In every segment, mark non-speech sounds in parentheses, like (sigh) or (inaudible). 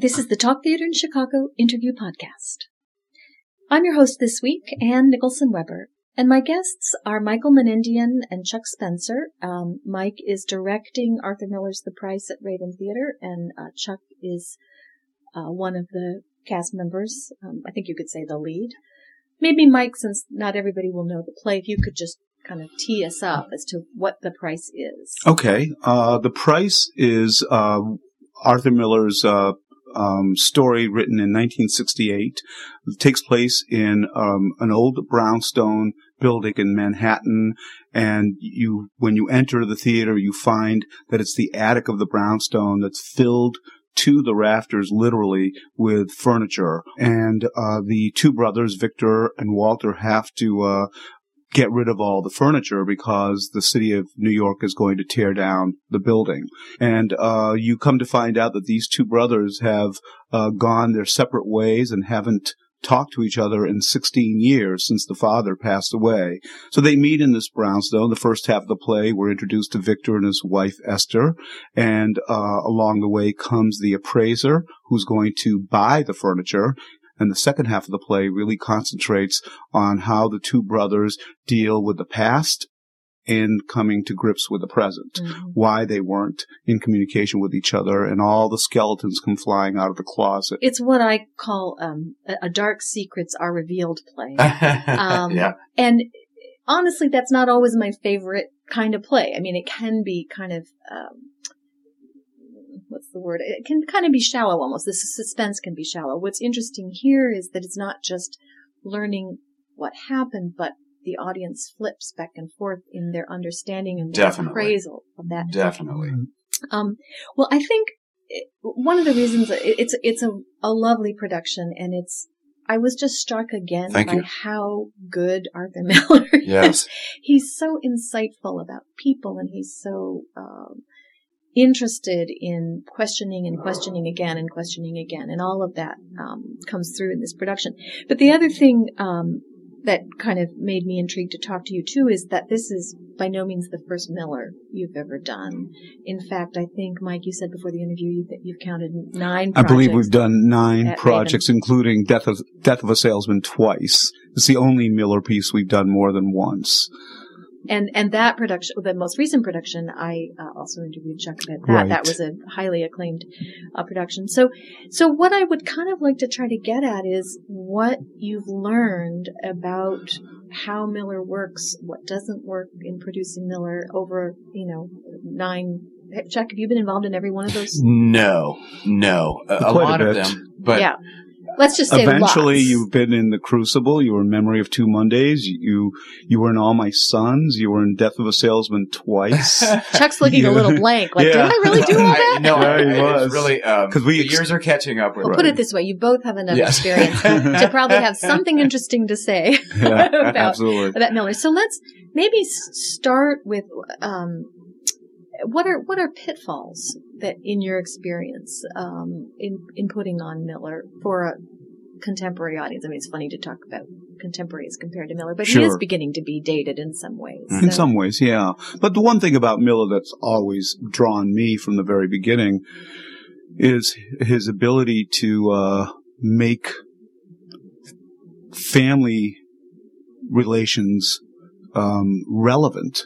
This is the Talk Theater in Chicago interview podcast. I'm your host this week, Ann Nicholson Weber, and my guests are Michael Menendian and Chuck Spencer. Um, Mike is directing Arthur Miller's The Price at Raven Theater, and uh, Chuck is uh, one of the cast members. Um, I think you could say the lead. Maybe Mike, since not everybody will know the play, if you could just kind of tee us up as to what the price is. Okay. Uh, the price is uh, Arthur Miller's uh, um, story written in 1968. It takes place in um, an old brownstone building in Manhattan, and you, when you enter the theater, you find that it's the attic of the brownstone that's filled to the rafters, literally, with furniture. And uh, the two brothers, Victor and Walter, have to uh, get rid of all the furniture because the city of New York is going to tear down the building. And uh, you come to find out that these two brothers have uh, gone their separate ways and haven't talked to each other in 16 years since the father passed away. So they meet in this brownstone. The first half of the play, we're introduced to Victor and his wife Esther, and uh, along the way comes the appraiser who's going to buy the furniture. And the second half of the play really concentrates on how the two brothers deal with the past and coming to grips with the present, mm-hmm. why they weren't in communication with each other, and all the skeletons come flying out of the closet. It's what I call um, a dark secrets are revealed play. (laughs) um, yeah. And honestly, that's not always my favorite kind of play. I mean, it can be kind of um, what's the word? It can kind of be shallow almost. The suspense can be shallow. What's interesting here is that it's not just learning what happened, but the audience flips back and forth in their understanding and their Definitely. appraisal of that. Definitely. Um, well, I think one of the reasons it's it's a, a lovely production, and it's I was just struck again Thank by you. how good Arthur (laughs) Miller is. Yes. he's so insightful about people, and he's so um, interested in questioning and questioning again and questioning again, and all of that um, comes through in this production. But the other thing um, that kind of made me intrigued to talk to you too is that this is by no means the first Miller you've ever done. In fact, I think Mike, you said before the interview you've, you've counted nine. I believe we've done nine projects, Raven. including Death of Death of a Salesman twice. It's the only Miller piece we've done more than once and and that production, the most recent production, I uh, also interviewed Chuck about that. Right. That was a highly acclaimed uh, production. So, so what I would kind of like to try to get at is what you've learned about how Miller works, what doesn't work in producing Miller over, you know, nine. Chuck, have you been involved in every one of those? No, no, a, a lot a of them, but yeah. Let's just say eventually lots. you've been in the Crucible. You were in Memory of Two Mondays. You you were in All My Sons. You were in Death of a Salesman twice. (laughs) Chuck's looking a little blank. Like, yeah. did I really do all (laughs) that? I, no, yeah, he was really because um, we the years are catching up. With we'll right. put it this way: you both have enough yes. experience (laughs) to probably have something interesting to say yeah, about absolutely. about Miller. So let's maybe start with um, what are what are pitfalls that, in your experience, um, in in putting on Miller for a contemporary audience? I mean, it's funny to talk about contemporaries compared to Miller, but sure. he is beginning to be dated in some ways. Mm-hmm. In some ways, yeah. But the one thing about Miller that's always drawn me from the very beginning is his ability to uh, make family relations um, relevant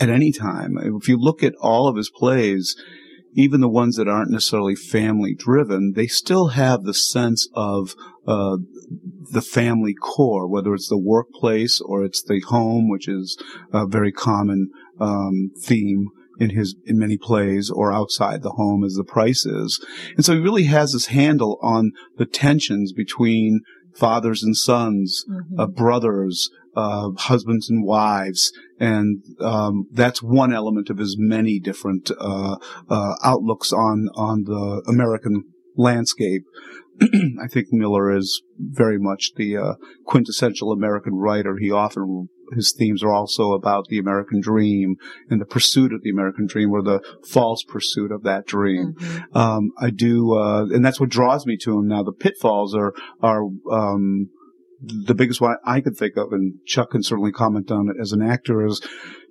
at any time. If you look at all of his plays, even the ones that aren't necessarily family driven, they still have the sense of uh, the family core, whether it's the workplace or it's the home, which is a very common um, theme in his in many plays, or outside the home as the price is. And so he really has this handle on the tensions between fathers and sons, mm-hmm. uh, brothers, uh, husbands and wives, and um, that's one element of his many different uh, uh outlooks on on the American landscape. (clears throat) I think Miller is very much the uh, quintessential American writer. He often his themes are also about the American dream and the pursuit of the American dream or the false pursuit of that dream. Mm-hmm. Um, I do, uh, and that's what draws me to him. Now the pitfalls are are um, the biggest one I could think of, and Chuck can certainly comment on it as an actor, is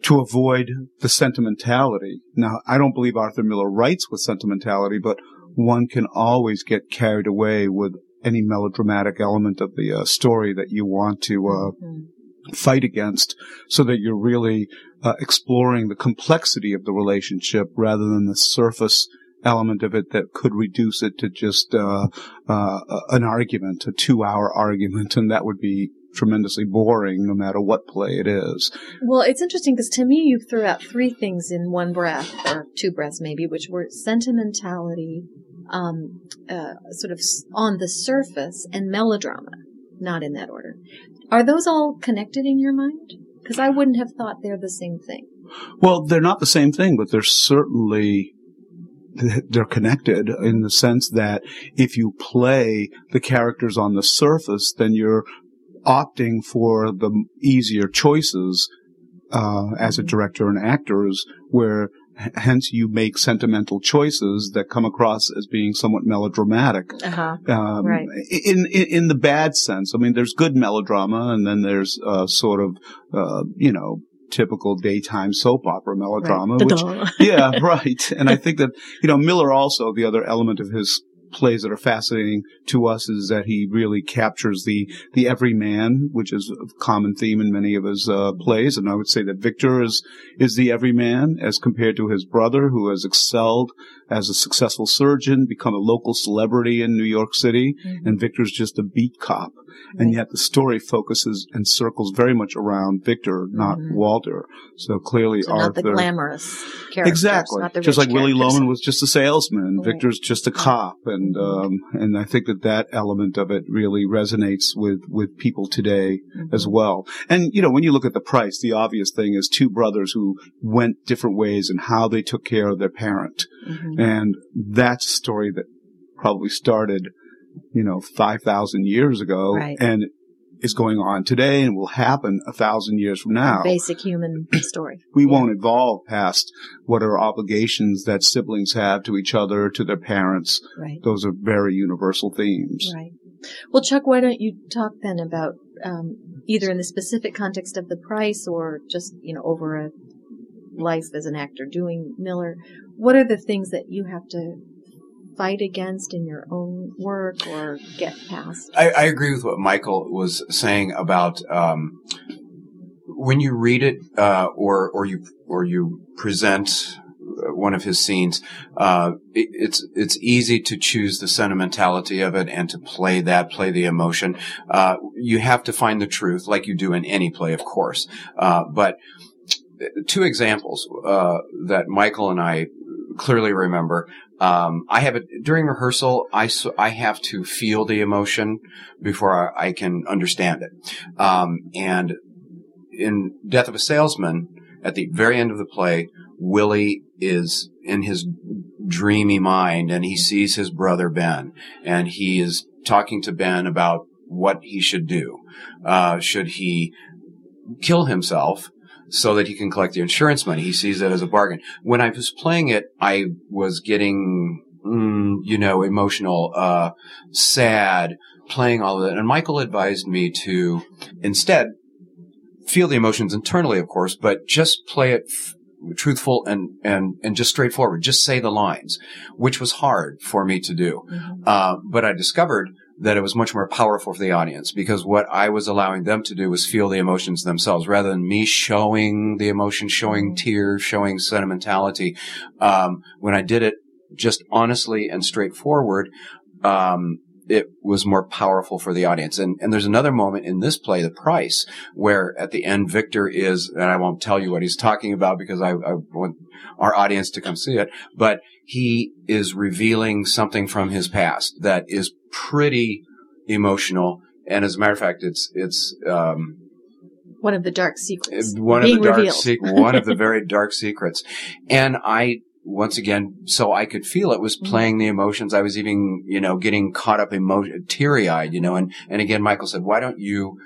to avoid the sentimentality. Now, I don't believe Arthur Miller writes with sentimentality, but one can always get carried away with any melodramatic element of the uh, story that you want to uh, mm-hmm. fight against, so that you're really uh, exploring the complexity of the relationship rather than the surface element of it that could reduce it to just uh, uh, an argument, a two-hour argument, and that would be tremendously boring no matter what play it is. Well, it's interesting because to me you threw out three things in one breath, or two breaths maybe, which were sentimentality, um, uh, sort of on the surface, and melodrama. Not in that order. Are those all connected in your mind? Because I wouldn't have thought they're the same thing. Well, they're not the same thing, but they're certainly (laughs) they're connected in the sense that if you play the characters on the surface, then you're opting for the easier choices uh, as a director and actors, where hence you make sentimental choices that come across as being somewhat melodramatic. Uh-huh. Um, right. In, in, in the bad sense, I mean, there's good melodrama, and then there's uh, sort of uh, you know typical daytime soap opera melodrama. Right. Which, yeah, (laughs) right. And I think that, you know, Miller also, the other element of his plays that are fascinating to us is that he really captures the the everyman, which is a common theme in many of his uh, plays. And I would say that Victor is is the everyman as compared to his brother, who has excelled as a successful surgeon, become a local celebrity in New York City, mm-hmm. and Victor's just a beat cop and yet the story focuses and circles very much around Victor, not mm-hmm. Walter. So clearly, so Arthur, not the glamorous characters, exactly, just like Willy Loman was just a salesman, right. Victor's just a cop, and um, and I think that that element of it really resonates with with people today mm-hmm. as well. And you know, when you look at the price, the obvious thing is two brothers who went different ways and how they took care of their parent, mm-hmm. and that's a story that probably started you know, 5,000 years ago right. and is going on today and will happen a thousand years from now. Basic human (clears throat) story. we yeah. won't evolve past what are obligations that siblings have to each other, to their parents. Right. Those are very universal themes. Right. Well, Chuck, why don't you talk then about um, either in the specific context of the price or just, you know, over a life as an actor doing Miller, what are the things that you have to fight against in your own work or get past? I, I agree with what Michael was saying about um, when you read it uh, or or you or you present one of his scenes, uh, it, it's it's easy to choose the sentimentality of it and to play that, play the emotion. Uh, you have to find the truth, like you do in any play, of course. Uh, but two examples uh, that Michael and I clearly remember. Um, I have it during rehearsal. I I have to feel the emotion before I, I can understand it. Um, and in Death of a Salesman, at the very end of the play, Willy is in his dreamy mind and he sees his brother Ben and he is talking to Ben about what he should do. Uh, should he kill himself so that he can collect the insurance money. He sees it as a bargain. When I was playing it, I was getting, mm, you know, emotional, uh, sad, playing all of that. And Michael advised me to instead feel the emotions internally, of course, but just play it f- truthful and, and, and just straightforward. Just say the lines, which was hard for me to do. Mm-hmm. Uh, but I discovered that it was much more powerful for the audience because what I was allowing them to do was feel the emotions themselves rather than me showing the emotion, showing mm-hmm. tears, showing sentimentality. Um, when I did it just honestly and straightforward, um, it was more powerful for the audience. And, and there's another moment in this play, The Price, where at the end Victor is, and I won't tell you what he's talking about because I, I want our audience to come see it, but he is revealing something from his past that is pretty emotional. And as a matter of fact, it's, it's, um, one of the dark secrets. One of the dark se- one of the (laughs) very dark secrets. And I once again, so I could feel it was mm-hmm. playing the emotions. I was even, you know, getting caught up emotion, teary eyed, you know, and, and again, Michael said, why don't you,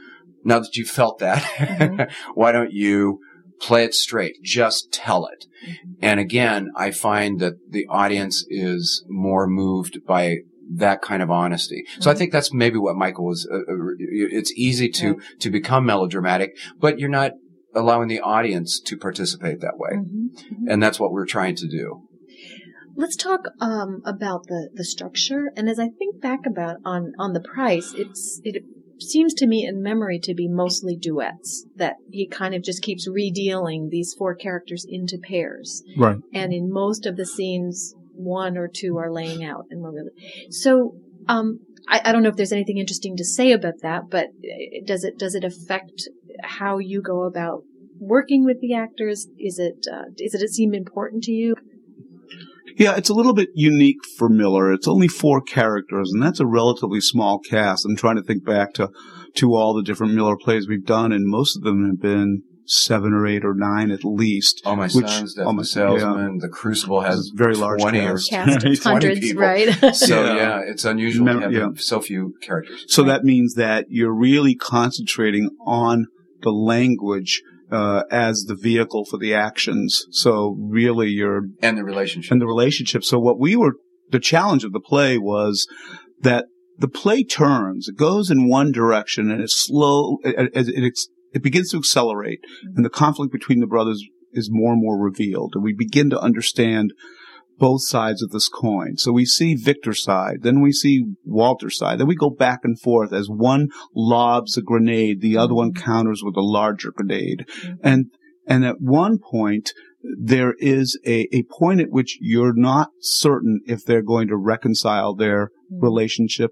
now that you felt that, mm-hmm. (laughs) why don't you play it straight? Just tell it. Mm-hmm. And again, I find that the audience is more moved by that kind of honesty. So I think that's maybe what Michael was. Uh, uh, it's easy to to become melodramatic, but you're not allowing the audience to participate that way, Mhm, mhm. and that's what we're trying to do. Let's talk um, about the, the structure. And as I think back about on, on the price, it's it seems to me in memory to be mostly duets. That he kind of just keeps redealing these four characters into pairs. Right. And in most of the scenes, one or two are laying out, and we're really so. Um, I, I don't know if there's anything interesting to say about that, but uh, does it does it affect how you go about working with the actors? Is it uh, is it seem important to you? Yeah, it's a little bit unique for Miller. It's only four characters, and that's a relatively small cast. I'm trying to think back to to all the different Miller plays we've done, and most of them have been seven or eight or nine at least. All my Which- sons, Death all my- the Salesman, The Crucible has a very large twenty cast. or cast (laughs) of 20 hundreds, people. right? (laughs) So Yeah. yeah. it's unusual Mem- to have yeah. so few characters. So Right. that means that you're really concentrating on the language uh, as the vehicle for the actions. So really, you're And the relationship. and the relationship. So what we were, the challenge of the play was that the play turns, it goes in one direction and it's slow, it, it, it, it begins to accelerate and the conflict between the brothers is more and more revealed and we begin to understand both sides of this coin. So we see Victor's side, then we see Walter's side, then we go back and forth as one lobs a grenade, the other one mm-hmm. counters with a larger grenade. Mm-hmm. And, and at one point, there is a, a point at which you're not certain if they're going to reconcile their mm-hmm. relationship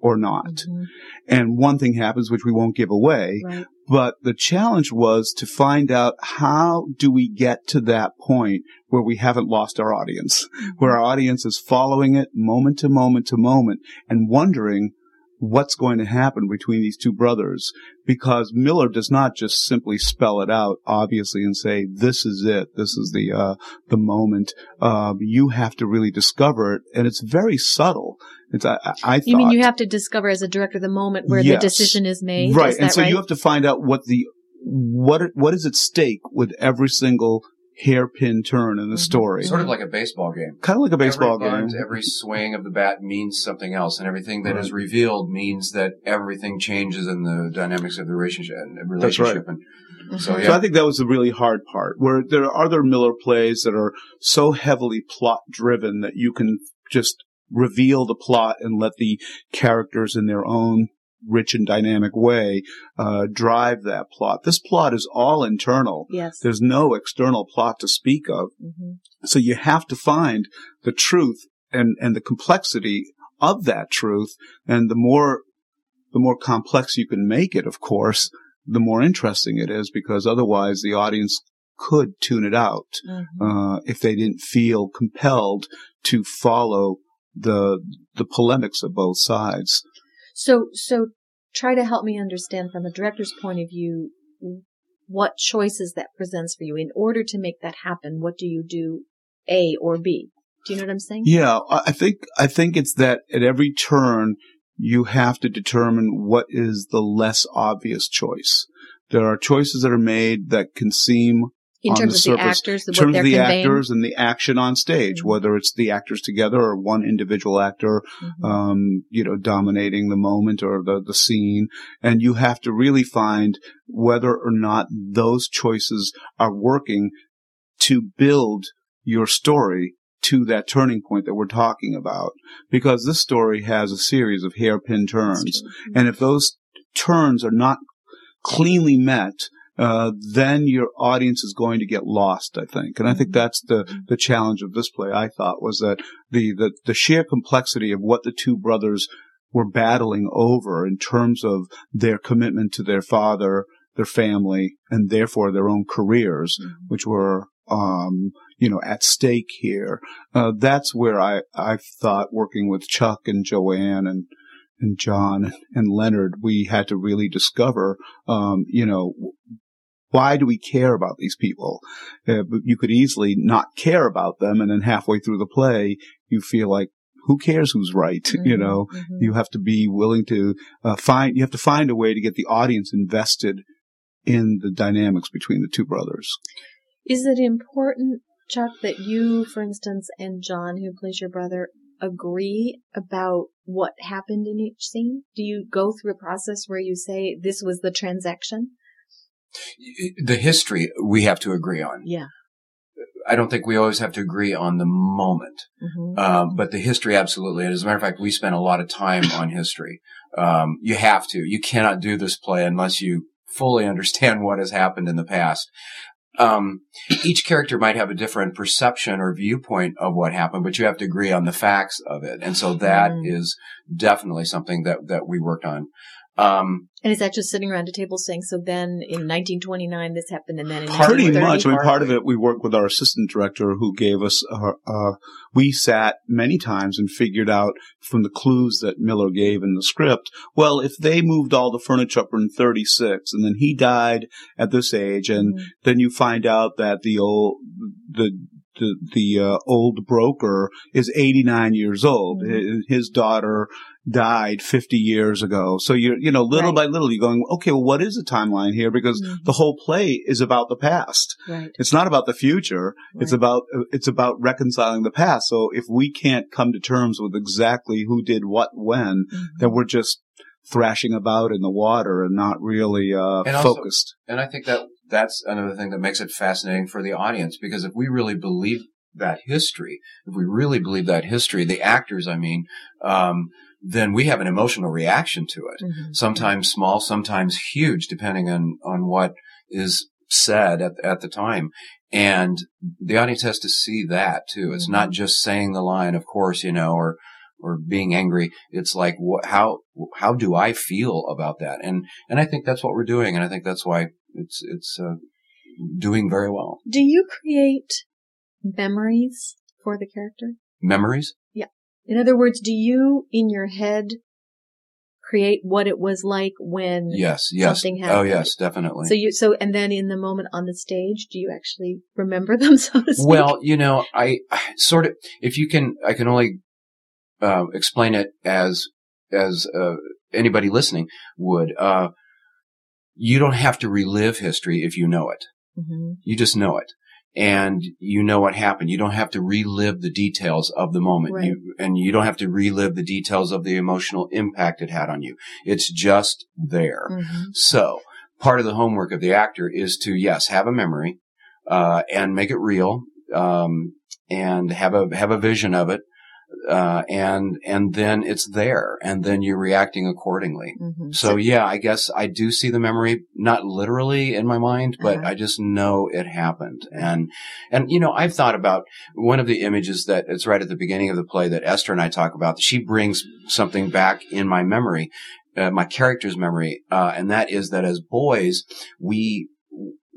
or not. Mhm. And one thing happens, which we won't give away, Right. But the challenge was to find out how do we get to that point where we haven't lost our audience, where our audience is following it moment to moment to moment and wondering what's going to happen between these two brothers because Miller does not just simply spell it out obviously and say this is it this is the uh the moment um you have to really discover it and it's very subtle it's I, I I You mean you have to discover as a director the moment where the decision is made? right Is and so right? you have to find out what the what what is at stake with every single hairpin turn in the Mhm. story Sort of like a baseball game. kind of like a baseball every game bunt, every swing of the bat means something else, and everything that is Right. revealed means that everything changes in the dynamics of the relationship. And That's right. And Mhm. so, So. I think that was the really hard part, where there are other Miller plays that are so heavily plot driven that you can just reveal the plot and let the characters in their own rich and dynamic way uh, drive that plot. This plot is all internal. Yes. There's no external plot to speak of. Mhm. So you have to find the truth and, and the complexity of that truth. And the more, the more complex you can make it, of course, the more interesting it is because otherwise the audience could tune it out, Mhm. uh, if they didn't feel compelled to follow the, the polemics of both sides. So, so try to help me understand from a director's point of view what choices that presents for you. In order to make that happen, what do you do, A or B? Do you know what I'm saying? Yeah, I think I think it's that at every turn you have to determine what is the less obvious choice. There are choices that are made that can seem In terms the of the actors, in what terms of the conveying. actors and the action on stage, Mhm. whether it's the actors together or one individual actor, Mhm. um, you know, dominating the moment or the, the scene. And you have to really find whether or not those choices are working to build your story to that turning point that we're talking about. Because this story has a series of hairpin turns. And if those turns are not cleanly met, uh, then your audience is going to get lost, I think. And I think Mhm. that's the, the challenge of this play, I thought, was that the, the, the sheer complexity of what the two brothers were battling over in terms of their commitment to their father, their family, and therefore their own careers, Mhm. which were, um, you know, at stake here. Uh, that's where I, I thought working with Chuck and Joanne and, and John and Leonard, we had to really discover, um, you know, why do we care about these people? Uh, you could easily not care about them, and then halfway through the play, you feel like, who cares who's right? (laughs) You Mhm. know, Mhm. you have to be willing to uh, find. You have to find a way to get the audience invested in the dynamics between the two brothers. Is it important, Chuck, that you, for instance, and John, who plays your brother, agree about what happened in each scene? Do you go through a process where you say this was the transaction? The history we have to agree on. Yeah. I don't think we always have to agree on the moment, Mm-hmm. um, but the history absolutely. And as a matter of fact, we spend a lot of time on history. Um, you have to. You cannot do this play unless you fully understand what has happened in the past. Um, each character might have a different perception or viewpoint of what happened, but you have to agree on the facts of it. And so that Mm. is definitely something that, that we worked on. Um, And is that just sitting around a table saying, so then in 1929 this happened and then in Pretty much. I mean, Part of it, we worked with our assistant director who gave us, uh, uh, we sat many times and figured out from the clues that Miller gave in the script, well, if they moved all the furniture up in 36 and then he died at this age and Mhm. then you find out that the old, the, the, the uh, old broker is 89 years old. Mhm. His daughter died 50 years ago. So you're, you know, little Right. by little, you're going, okay, well, what is the timeline here? Because Mhm. the whole play is about the past. Right. It's not about the future. It's about it's about reconciling the past. So if we can't come to terms with exactly who did what when, Mhm. then we're just thrashing about in the water and not really uh, And also- focused. And I think that that's another thing that makes it fascinating for the audience because if we really believe that history, if we really believe that history, the actors, I mean, um, then we have an emotional reaction to it. Mhm. Sometimes small, sometimes huge, depending on, on what is said at, at the time. And the audience has to see that too. It's not just saying the line, of course, you know, or, or being angry. It's like, wh- how, how do I feel about that? And, and I think that's what we're doing. And I think that's why it's, it's, uh, doing very well. Do you create memories for the character? Memories? In other words, do you in your head create what it was like when Yes, yes. Something Oh, yes, definitely. so you so and then in the moment on the stage, do you actually remember (laughs) them so to speak? Well, you know, I I sort of, if you can, I can only uh, explain it as as uh, anybody listening would. Uh, you don't have to relive history if you know it. Mhm. You just know it. And you know what happened. You don't have to relive the details of the moment. Right. You, and you don't have to relive the details of the emotional impact it had on you. It's just there. Mhm. So part of the homework of the actor is to, yes, have a memory, uh, and make it real, um, and have a, have a vision of it. Uh, and, and then it's there and then you're reacting accordingly. Mhm. So yeah, I guess I do see the memory, not literally in my mind, but Uh-huh. I just know it happened. And, and, you know, I've thought about one of the images that it's right at the beginning of the play that Esther and I talk about. She brings something back in my memory, uh, my character's memory. Uh, and that is that as boys, we,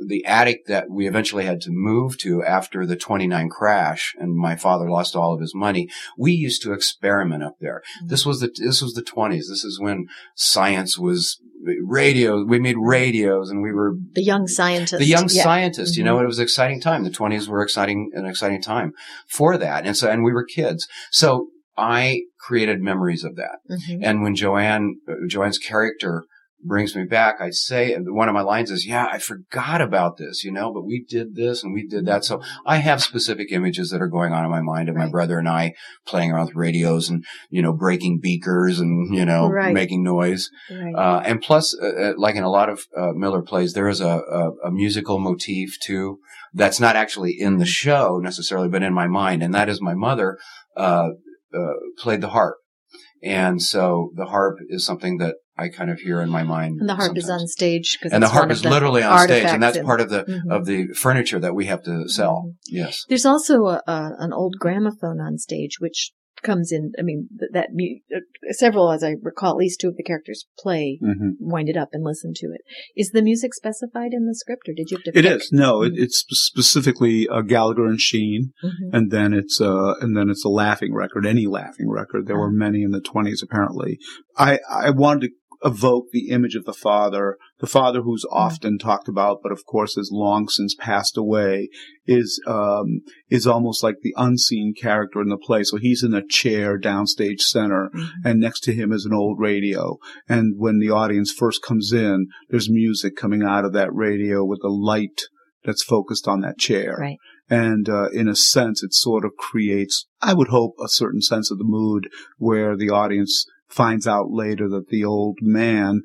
the attic that we eventually had to move to after the 29 crash and my father lost all of his money, we used to experiment up there. This was the, this was the 20s. This is when science was radio. We made radios and we were the young scientist. the young Yeah. scientist, you know, it was an exciting time. The twenties were exciting, an exciting time for that. And so, and we were kids. So I created memories of that. Mhm. And when Joanne, uh, Joanne's character brings me back, I say, and one of my lines is, yeah, I forgot about this, you know, but we did this and we did that. So I have specific images that are going on in my mind of my brother and I playing around with radios and, you know, breaking beakers and, you know, Right. making noise. Right. Uh, and plus, uh, uh, like in a lot of uh, Miller plays, there is a, a, a musical motif too that's not actually in the show necessarily, but in my mind, and that is my mother uh, uh, played the harp, and so the harp is something that I kind of hear in my mind. and the harp is on stage because and the harp is literally on stage, and that's part of the Mhm. of the furniture that we have to sell. Mhm. Yes. There's also a, a, an old gramophone on stage, which comes in. I mean, th- that mu- uh, several, as I recall, at least two of the characters play, hmm wind it up, and listen to it. Is the music specified in the script, or did you have to? It pick? is no, it, Mhm. it's specifically uh, Gallagher and Shean, Mhm. and then it's uh, and then it's a laughing record, any laughing record. There were Uh-huh. many in the twenties, apparently. I I wanted to evoke the image of the father, the father who's often talked about, but of course has long since passed away, is um is almost like the unseen character in the play. So he's in a chair downstage center, Mhm. and next to him is an old radio. And when the audience first comes in, there's music coming out of that radio with a light that's focused on that chair. Right. And uh, in a sense, it sort of creates, I would hope, a certain sense of the mood where the audience finds out later that the old man,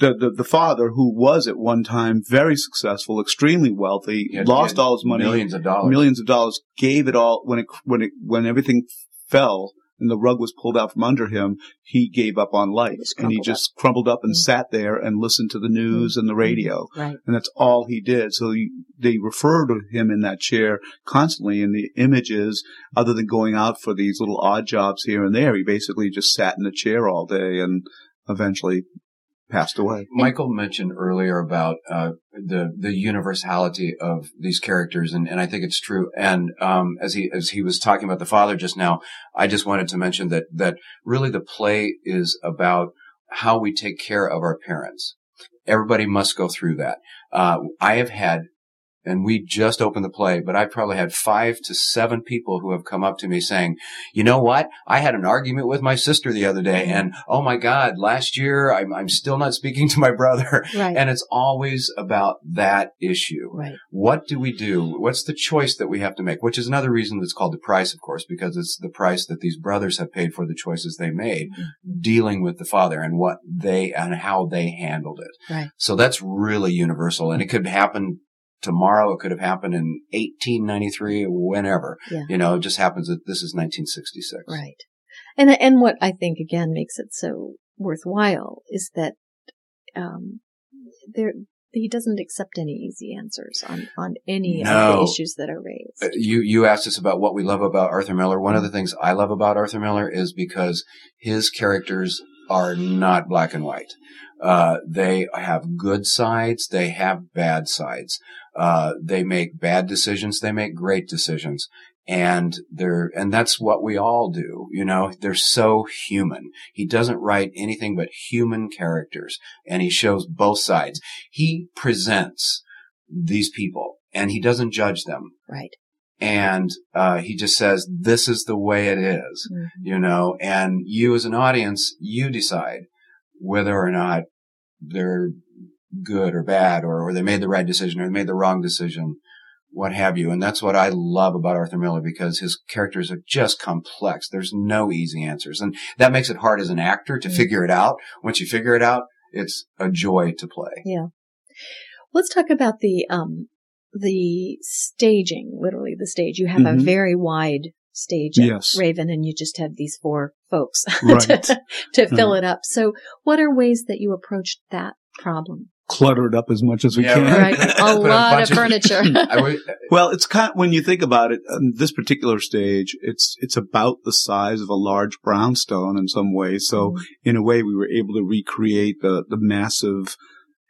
the, the, the father, who was at one time very successful, extremely wealthy, lost all his money, millions of dollars. millions of dollars, gave it all when it when it when everything fell and the rug was pulled out from under him. He gave up on life, just and he just crumpled up and Mm. sat there and listened to the news and the radio Right. and that's all he did. So he, they refer to him in that chair constantly in the images, other than going out for these little odd jobs here and there. He basically just sat in the chair all day and eventually passed away. Michael mentioned earlier about uh, the the universality of these characters, and, and I think it's true. And um, as he as he was talking about the father just now, I just wanted to mention that that really the play is about how we take care of our parents. Everybody must go through that. Uh, I have had. And we just opened the play, but I probably had five to seven people who have come up to me saying, you know what? I had an argument with my sister the other day and oh my God, last year I'm, I'm still not speaking to my brother. Right. And it's always about that issue. right. What do we do? What's the choice that we have to make? Which is another reason that's called the price, of course, because it's the price that these brothers have paid for the choices they made Mhm. dealing with the father and what they and how they handled it. Right. So that's really universal and it could happen tomorrow. It could have happened in 1893 whenever. Yeah. You know, it just happens that this is 1966. Right. And and what I think again makes it so worthwhile is that um, there he doesn't accept any easy answers on on any of the issues that are raised. Uh, you you asked us about what we love about Arthur Miller. One of the things I love about Arthur Miller is because his characters are not black and white. Uh, they have good sides. They have bad sides. Uh, they make bad decisions. They make great decisions. And they're, and that's what we all do. You know, they're so human. He doesn't write anything but human characters and he shows both sides. He presents these people and he doesn't judge them right. and uh, he just says this is the way it is Mhm. you know and you as an audience you decide whether or not they're good or bad or, or they made the right decision or they made the wrong decision what have you and that's what i love about arthur miller because his characters are just complex there's no easy answers and that makes it hard as an actor to Mhm. figure it out once you figure it out it's a joy to play Yeah. Let's talk about the um the staging, literally the stage. You have a Mhm. very wide stage at Yes. Raven and you just have these four folks (laughs) Right. to, to fill mm-hmm. it up. So what are ways that you approached that problem? Clutter it up as much as we Yeah, can. Right. (laughs) A a lot bunch of of- (laughs) furniture. Uh, well, it's kind of, when you think about it, on this particular stage, it's it's about the size of a large brownstone in some ways. So mm-hmm. in a way, we were able to recreate the the massive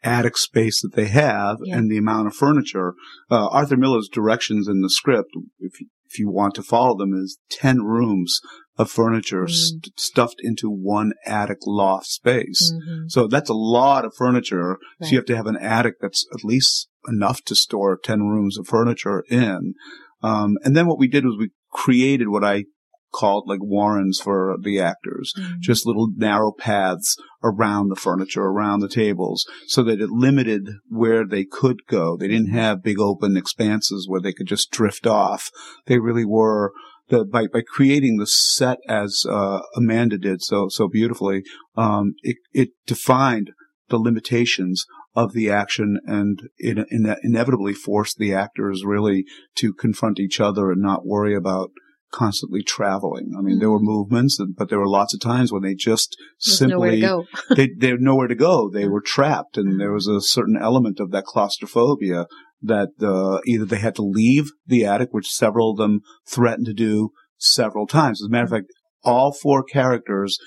attic space that they have Yeah. and the amount of furniture. Uh, Arthur Miller's directions in the script, if you, if you want to follow them, is ten rooms of furniture Mm. st- stuffed into one attic loft space. Mhm. So that's a lot of furniture. Right. So you have to have an attic that's at least enough to store 10 rooms of furniture in. Um, and then what we did was we created what I called like warrens for the actors. Mhm. Just little narrow paths around the furniture, around the tables, so that it limited where they could go. They didn't have big open expanses where they could just drift off. They really were the, by, by creating the set as, uh, Amanda did so, so beautifully, um, it, it defined the limitations of the action and it, it inevitably forced the actors really to confront each other and not worry about constantly traveling. I mean, there were movements, but there were lots of times when they just There's simply (laughs) they they had nowhere to go. They were trapped, and there was a certain element of that claustrophobia that uh, either they had to leave the attic, which several of them threatened to do several times. As a matter of fact, all four characters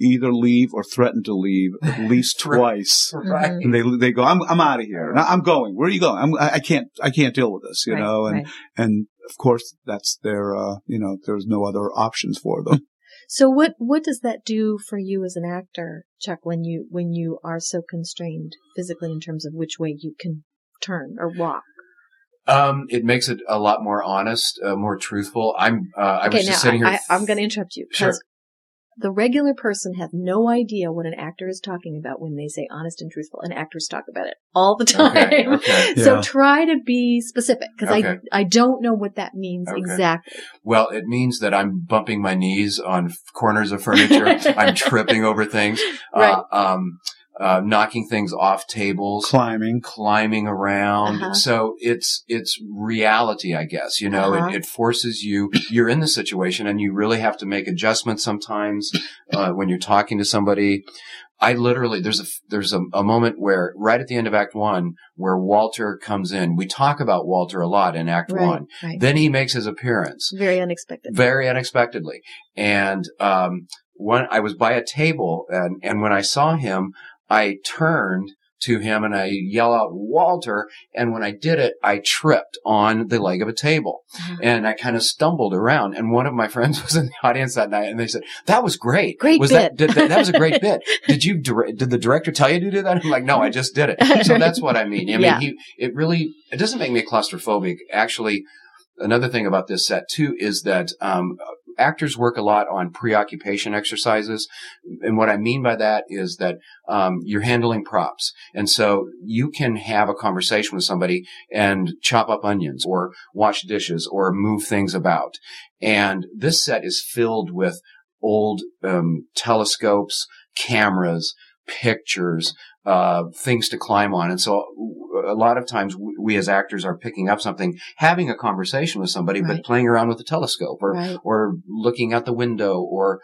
either leave or threaten to leave at (laughs) least twice. right. And they they go, I'm I'm out of here. I'm going. Where are you going? I'm, I I can't I can't deal with this. You Right, know, and right. and of course that's their uh, you know there's no other options for them. (laughs) So what what does that do for you as an actor, Chuck, when you when you are so constrained physically in terms of which way you can turn or walk? Um, it makes it a lot more honest, uh, more truthful. I'm, uh, I okay, was now just sitting here. I, I, am going to interrupt you Sure. The regular person has no idea what an actor is talking about when they say honest and truthful, and actors talk about it all the time. Okay, okay. (laughs) So try to be specific because Okay. I I don't know what that means exactly. Well, it means that I'm bumping my knees on corners of furniture. (laughs) I'm tripping over things. Right. Uh, um, uh, knocking things off tables. Climbing. climbing around. Uh-huh. So it's, it's reality, I guess, you know, Uh-huh. it, it forces you, you're in the situation and you really have to make adjustments sometimes, uh, when you're talking to somebody. I literally, there's a, there's a, a moment where right at the end of act one where Walter comes in. We talk about Walter a lot in act Right, one. right. Then he makes his appearance Very unexpected. very unexpectedly. And um, when I was by a table, and and when I saw him, I turned to him and I yell out Walter. And when I did it, I tripped on the leg of a table, Uh-huh. and I kind of stumbled around. And one of my (laughs) friends was in the audience that night, and they said that was great. Great was bit." that did, that, that was a great bit? (laughs) Did you did the director tell you to do that? I'm like, no, I just did it. So that's what I mean. I mean, Yeah. he it really it doesn't make me claustrophobic. Actually, another thing about this set too is that um, actors work a lot on preoccupation exercises, and what I mean by that is that um, you're handling props, and so you can have a conversation with somebody and chop up onions, or wash dishes, or move things about. And this set is filled with old um, telescopes, cameras, pictures, uh, things to climb on. And so a lot of times we, we as actors are picking up something, having a conversation with somebody, Right. but playing around with a telescope or, Right. or looking out the window or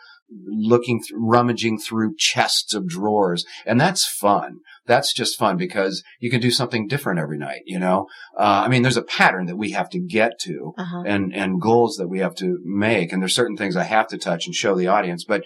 looking, th- rummaging through chests of drawers. And that's fun. That's just fun because you can do something different every night, you know? Uh, I mean, there's a pattern that we have to get to Uh-huh. and, and goals that we have to make. And there's certain things I have to touch and show the audience, but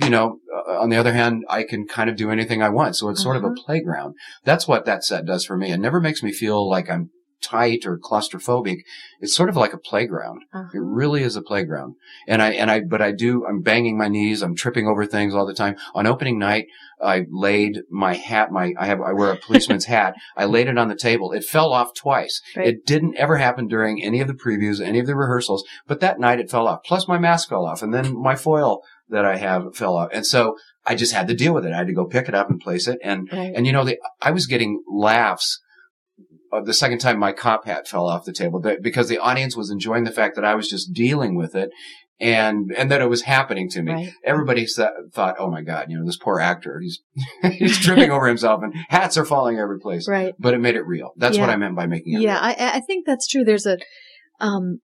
you know, uh, on the other hand, I can kind of do anything I want. So it's sort of a Uh-huh. playground. That's what that set does for me. It never makes me feel like I'm tight or claustrophobic. It's sort of like a playground. It Uh-huh. really is a playground. And I, and I, but I do, I'm banging my knees. I'm tripping over things all the time. On opening night, I laid my hat, my, I have, I wear a policeman's (laughs) hat. I laid it on the table. It fell off twice. Right. It didn't ever happen during any of the previews, any of the rehearsals, but that night it fell off. Plus my mask fell off and then my foil that I have fell off. And so I just had to deal with it. I had to go pick it up and place it. And, Right. and you know, the, I was getting laughs uh, the second time my cop hat fell off the table because the audience was enjoying the fact that I was just dealing with it and, and that it was happening to me. Right. Everybody sa- thought, oh my God, you know, this poor actor, he's, (laughs) he's tripping over himself and hats are falling every place. Right. But it made it real. That's what I meant by making it Yeah, real. I, I think that's true. There's a, um,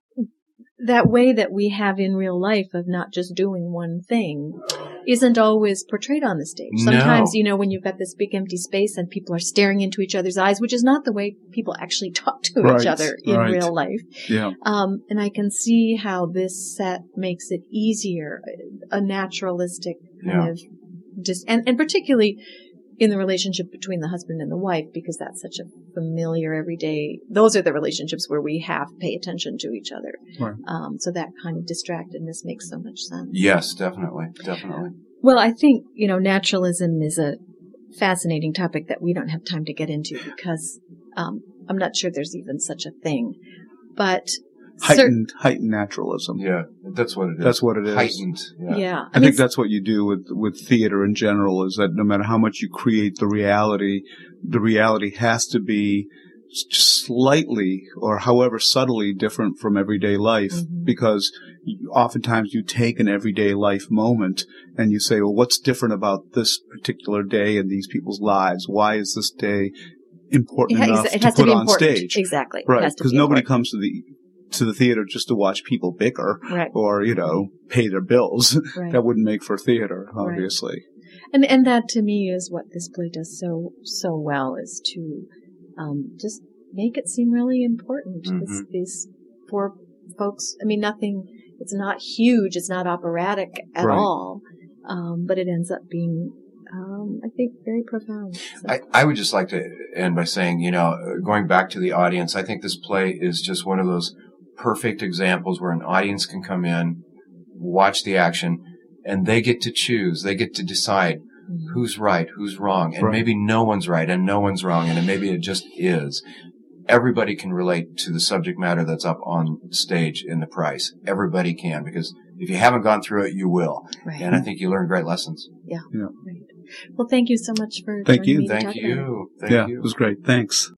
that way that we have in real life of not just doing one thing isn't always portrayed on the stage. No. Sometimes, you know, when you've got this big empty space and people are staring into each other's eyes, which is not the way people actually (laughs) talk to Right, each other in right. real life. Yeah. Um, and I can see how this set makes it easier, a naturalistic kind Yeah. of just, and, and particularly in the relationship between the husband and the wife, because that's such a familiar everyday, those are the relationships where we have pay attention to each other. Right. Um, so that kind of distractedness makes so much sense. Yes, definitely. Definitely. Well, I think, you know, naturalism is a fascinating topic that we don't have time to get into because, um, I'm not sure there's even such a thing, but cer- Heightened, heightened naturalism. Yeah. That's what it is. That's what it is. Heightened. Yeah. yeah. I, mean, think that's what you do with with theater in general. Is that no matter how much you create the reality, the reality has to be slightly or however subtly different from everyday life Mhm. because oftentimes you take an everyday life moment and you say, well, what's different about this particular day in these people's lives? Why is this day important It, enough it to has put to be on important. stage? Exactly. Right. Because be nobody important. comes to the to the theater just to watch people bicker Right. or, you know, pay their bills. (laughs) Right. that wouldn't make for theater, Right. obviously. And and that to me is what this play does so so well is to um, just make it seem really important. This, Mhm. these poor folks. I mean, nothing. It's not huge. It's not operatic at Right. all. Um, but it ends up being, um, I think, very profound. So- I, I would just like to end by saying, you know, going back to the audience, I think this play is just one of those perfect examples where an audience can come in, watch the action, and they get to choose. They get to decide Mhm. who's right, who's wrong, and Right. maybe no one's right and no one's wrong, and maybe it just is. Everybody can relate to the subject matter that's up on stage in the price. Everybody can because if you haven't gone through it, you will. Right. And I think you learn great lessons. Yeah. right. Well, thank you so much for Thank you. me to Thank talk about it. you. Thank yeah, you. it was great. Thanks.